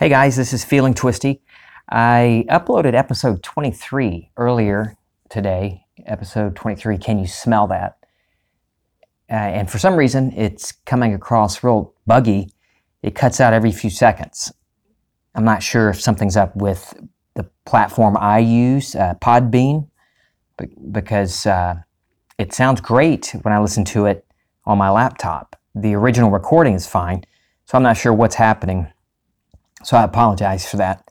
Hey guys, this is Feeling Twisty. I uploaded episode 23 earlier today. Episode 23, Can You Smell That? Uh, and for some reason, it's coming across real buggy. It cuts out every few seconds. I'm not sure if something's up with the platform I use, uh, Podbean, because uh, it sounds great when I listen to it on my laptop. The original recording is fine, so I'm not sure what's happening so I apologize for that.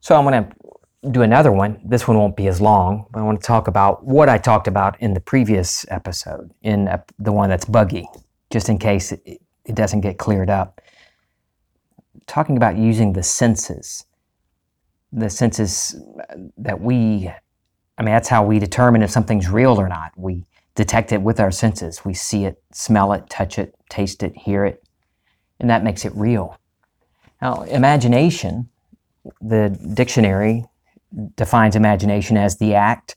So I'm going to do another one. This one won't be as long, but I want to talk about what I talked about in the previous episode, in the one that's buggy, just in case it, it doesn't get cleared up. Talking about using the senses, the senses uh, that we, I mean, that's how we determine if something's real or not. We detect it with our senses. We see it, smell it, touch it, taste it, hear it, and that makes it real. Now, imagination, the dictionary defines imagination as the act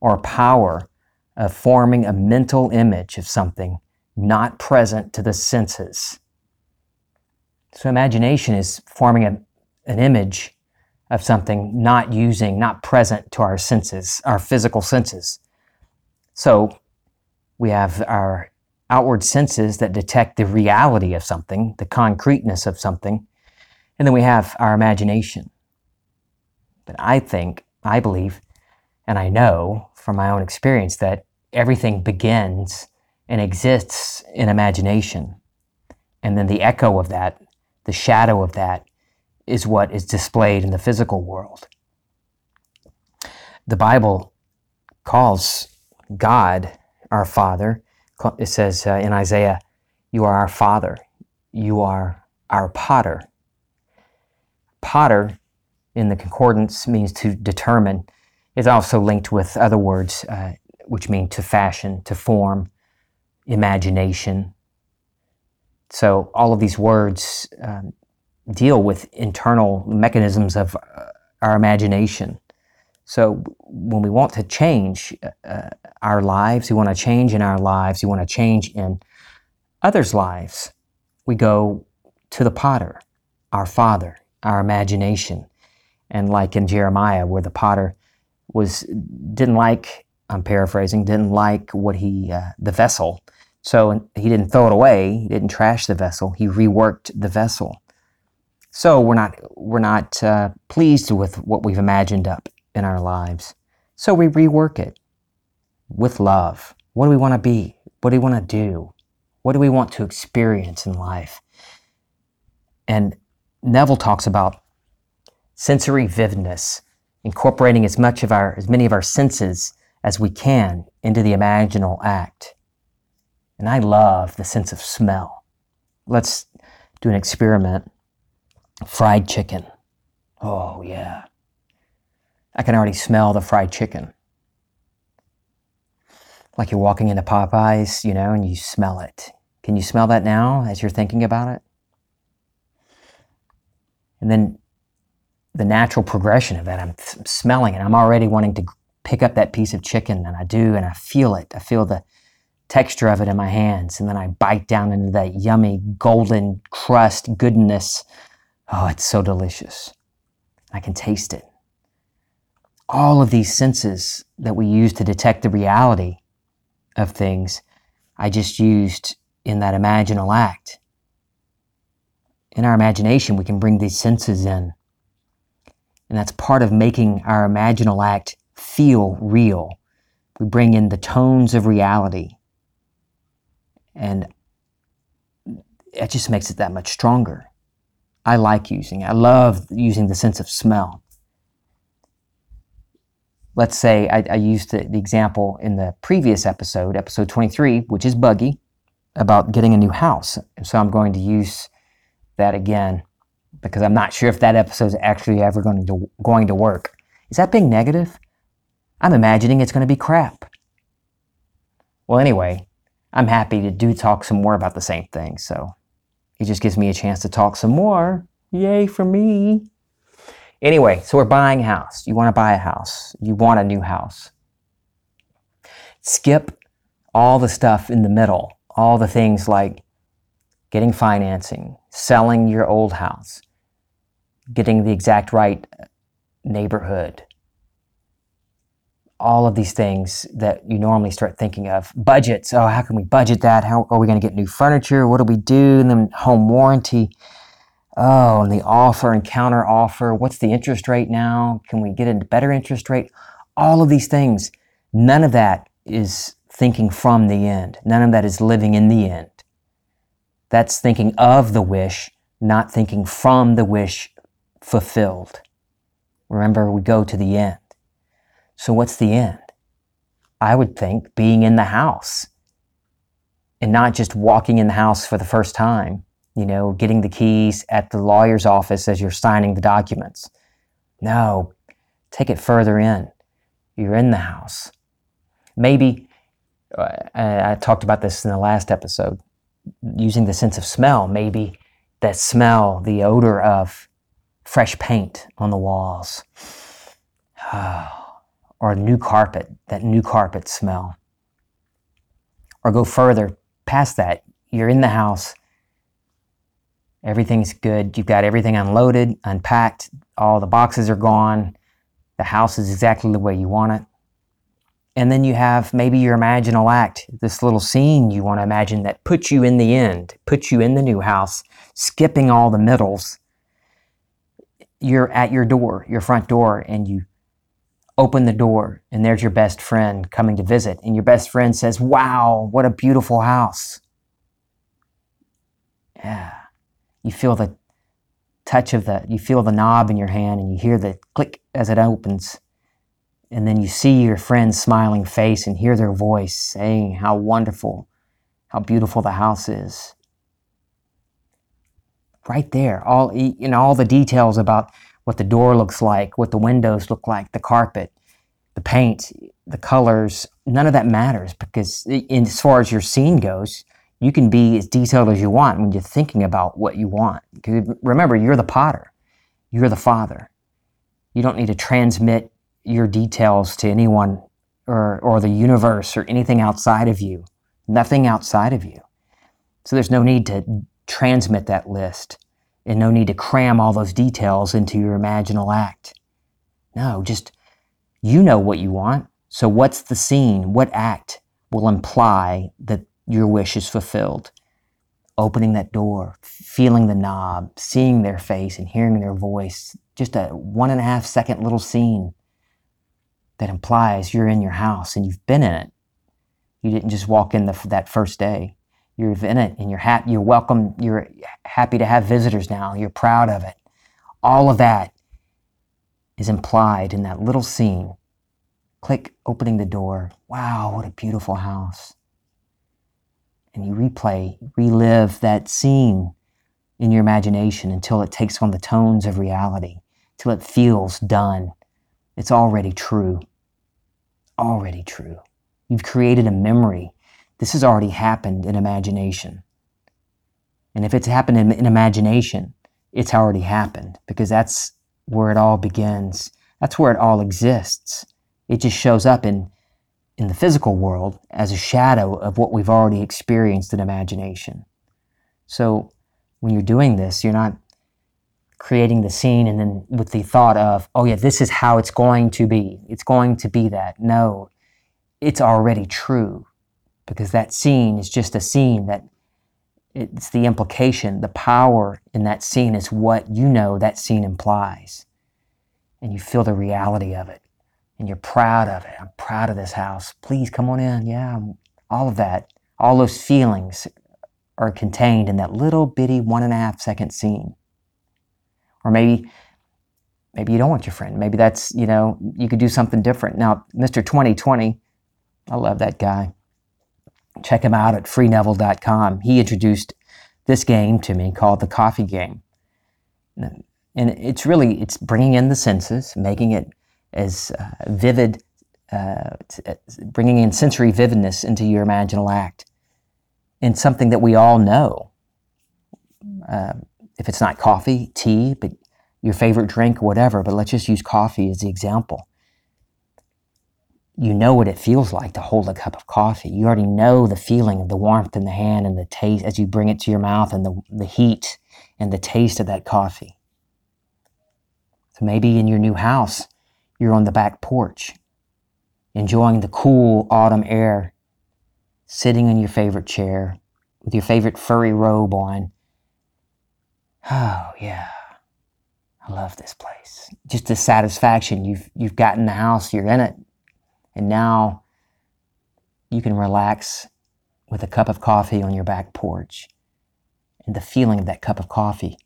or power of forming a mental image of something not present to the senses. So, imagination is forming a, an image of something not using, not present to our senses, our physical senses. So, we have our outward senses that detect the reality of something, the concreteness of something, and then we have our imagination. But I think, I believe, and I know from my own experience that everything begins and exists in imagination. And then the echo of that, the shadow of that, is what is displayed in the physical world. The Bible calls God our Father. It says uh, in Isaiah, You are our Father, you are our potter potter in the concordance means to determine. It's also linked with other words uh, which mean to fashion, to form, imagination. So all of these words um, deal with internal mechanisms of uh, our imagination. So when we want to change uh, our lives, we want to change in our lives, we want to change in others' lives, we go to the potter, our Father, our imagination. And like in Jeremiah, where the potter was didn't like, I'm paraphrasing, didn't like what he uh, the vessel, so he didn't throw it away. He didn't trash the vessel. He reworked the vessel. So we're not we're not uh, pleased with what we've imagined up in our lives. So we rework it with love. What do we want to be? What do we want to do? What do we want to experience in life? And Neville talks about sensory vividness, incorporating as much of our, as many of our senses as we can into the imaginal act. And I love the sense of smell. Let's do an experiment. Fried chicken. Oh, yeah. I can already smell the fried chicken. Like you're walking into Popeyes, you know, and you smell it. Can you smell that now as you're thinking about it? And then the natural progression of that, I'm smelling it. I'm already wanting to pick up that piece of chicken, and I do, and I feel it. I feel the texture of it in my hands, and then I bite down into that yummy golden crust goodness. Oh, it's so delicious. I can taste it. All of these senses that we use to detect the reality of things, I just used in that imaginal act in our imagination, we can bring these senses in. And that's part of making our imaginal act feel real. We bring in the tones of reality. And it just makes it that much stronger. I like using it. I love using the sense of smell. Let's say I, I used the, the example in the previous episode, episode 23, which is buggy, about getting a new house. So I'm going to use that again because I'm not sure if that episode is actually ever going to going to work. Is that being negative? I'm imagining it's going to be crap. Well, anyway, I'm happy to do talk some more about the same thing. So it just gives me a chance to talk some more. Yay for me. Anyway, so we're buying a house. You want to buy a house. You want a new house. Skip all the stuff in the middle, all the things like getting financing, selling your old house, getting the exact right neighborhood, all of these things that you normally start thinking of. Budgets. Oh, how can we budget that? How are we going to get new furniture? What do we do? And then home warranty. Oh, and the offer and counter offer. What's the interest rate now? Can we get a better interest rate? All of these things. None of that is thinking from the end. None of that is living in the end. That's thinking of the wish, not thinking from the wish fulfilled. Remember, we go to the end. So, what's the end? I would think being in the house and not just walking in the house for the first time, you know, getting the keys at the lawyer's office as you're signing the documents. No, take it further in. You're in the house. Maybe, uh, I talked about this in the last episode, using the sense of smell. Maybe that smell, the odor of fresh paint on the walls. or new carpet, that new carpet smell. Or go further past that. You're in the house, everything's good, you've got everything unloaded, unpacked, all the boxes are gone, the house is exactly the way you want it. And then you have maybe your imaginal act, this little scene you want to imagine that puts you in the end, puts you in the new house, skipping all the middles. You're at your door, your front door, and you open the door and there's your best friend coming to visit. And your best friend says wow what a beautiful house. Yeah. You feel the touch of the you feel the knob in your hand and you hear the click as it opens and then you see your friend's smiling face and hear their voice saying how wonderful how beautiful the house is right there all you know all the details about what the door looks like, what the windows look like, the carpet, the paint, the colors, none of that matters because as far as your scene goes, you can be as detailed as you want when you're thinking about what you want. Remember, you're the potter. You're the father. You don't need to transmit your details to anyone or, or the universe or anything outside of you. Nothing outside of you. So there's no need to transmit that list and no need to cram all those details into your imaginal act. No, just you know what you want. So, what's the scene? What act will imply that your wish is fulfilled? Opening that door, feeling the knob, seeing their face, and hearing their voice. Just a one and a half second little scene that implies you're in your house and you've been in it. You didn't just walk in the, that first day. You're in it and you're happy you're welcome you're happy to have visitors now. You're proud of it. All of that is implied in that little scene. Click opening the door. Wow what a beautiful house. And you replay relive that scene in your imagination until it takes on the tones of reality till it feels done it's already true already true you've created a memory this has already happened in imagination. And if it's happened in, in imagination, it's already happened because that's where it all begins. That's where it all exists. It just shows up in, in the physical world as a shadow of what we've already experienced in imagination. So when you're doing this, you're not creating the scene and then with the thought of, oh, yeah, this is how it's going to be. It's going to be that. No, it's already true because that scene is just a scene that it's the implication, the power in that scene is what you know that scene implies. And you feel the reality of it. And you're proud of it. I'm proud of this house. Please come on in. Yeah, all of that. All those feelings are contained in that little bitty one and a half second scene. Or maybe maybe you don't want your friend. Maybe that's, you know, you could do something different. Now, Mr. 2020, I love that guy check him out at freeneville.com. He introduced this game to me called the coffee game. And it's really, it's bringing in the senses, making it as uh, vivid, uh, bringing in sensory vividness into your imaginal act. And something that we all know. Uh, if it's not coffee, tea, but your favorite drink, whatever, but let's just use coffee as the example you know what it feels like to hold a cup of coffee. You already know the feeling of the warmth in the hand and the taste as you bring it to your mouth and the, the heat and the taste of that coffee. So maybe in your new house, you're on the back porch, enjoying the cool autumn air, sitting in your favorite chair with your favorite furry robe on. Oh, yeah. I love this place. Just the satisfaction. You've, you've gotten the house, you're in it. And now you can relax with a cup of coffee on your back porch and the feeling of that cup of coffee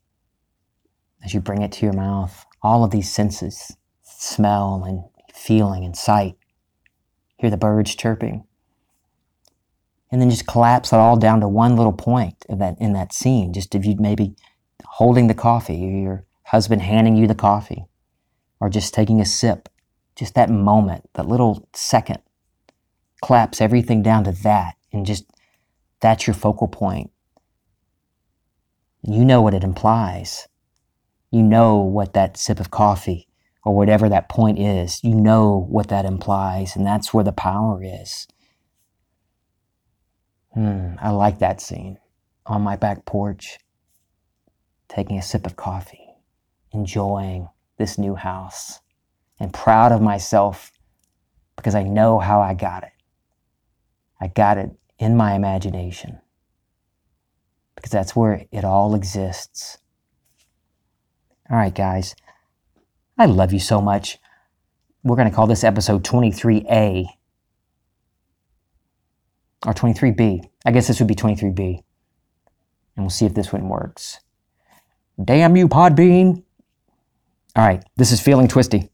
as you bring it to your mouth. All of these senses smell and feeling and sight. Hear the birds chirping. And then just collapse it all down to one little point that, in that scene. Just if you'd maybe holding the coffee, your husband handing you the coffee, or just taking a sip, just that moment, that little second, collapse everything down to that, and just that's your focal point. You know what it implies. You know what that sip of coffee or whatever that point is. You know what that implies, and that's where the power is. Hmm, I like that scene on my back porch, taking a sip of coffee, enjoying this new house, and proud of myself because I know how I got it. I got it in my imagination because that's where it all exists. All right, guys, I love you so much. We're going to call this episode 23A or 23B. I guess this would be 23B. And we'll see if this one works. Damn you, Podbean. All right, this is Feeling Twisty.